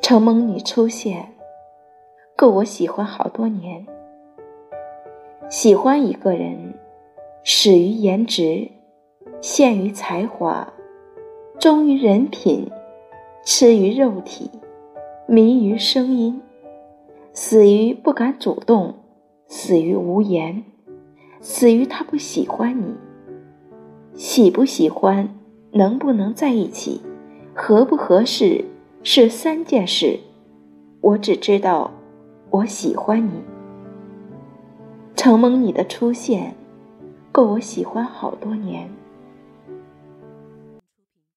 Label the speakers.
Speaker 1: 承蒙你出现，够我喜欢好多年。喜欢一个人，始于颜值，陷于才华，忠于人品，痴于肉体，迷于声音，死于不敢主动，死于无言，死于他不喜欢你。喜不喜欢，能不能在一起，合不合适？是三件事，我只知道，我喜欢你。承蒙你的出现，够我喜欢好多年。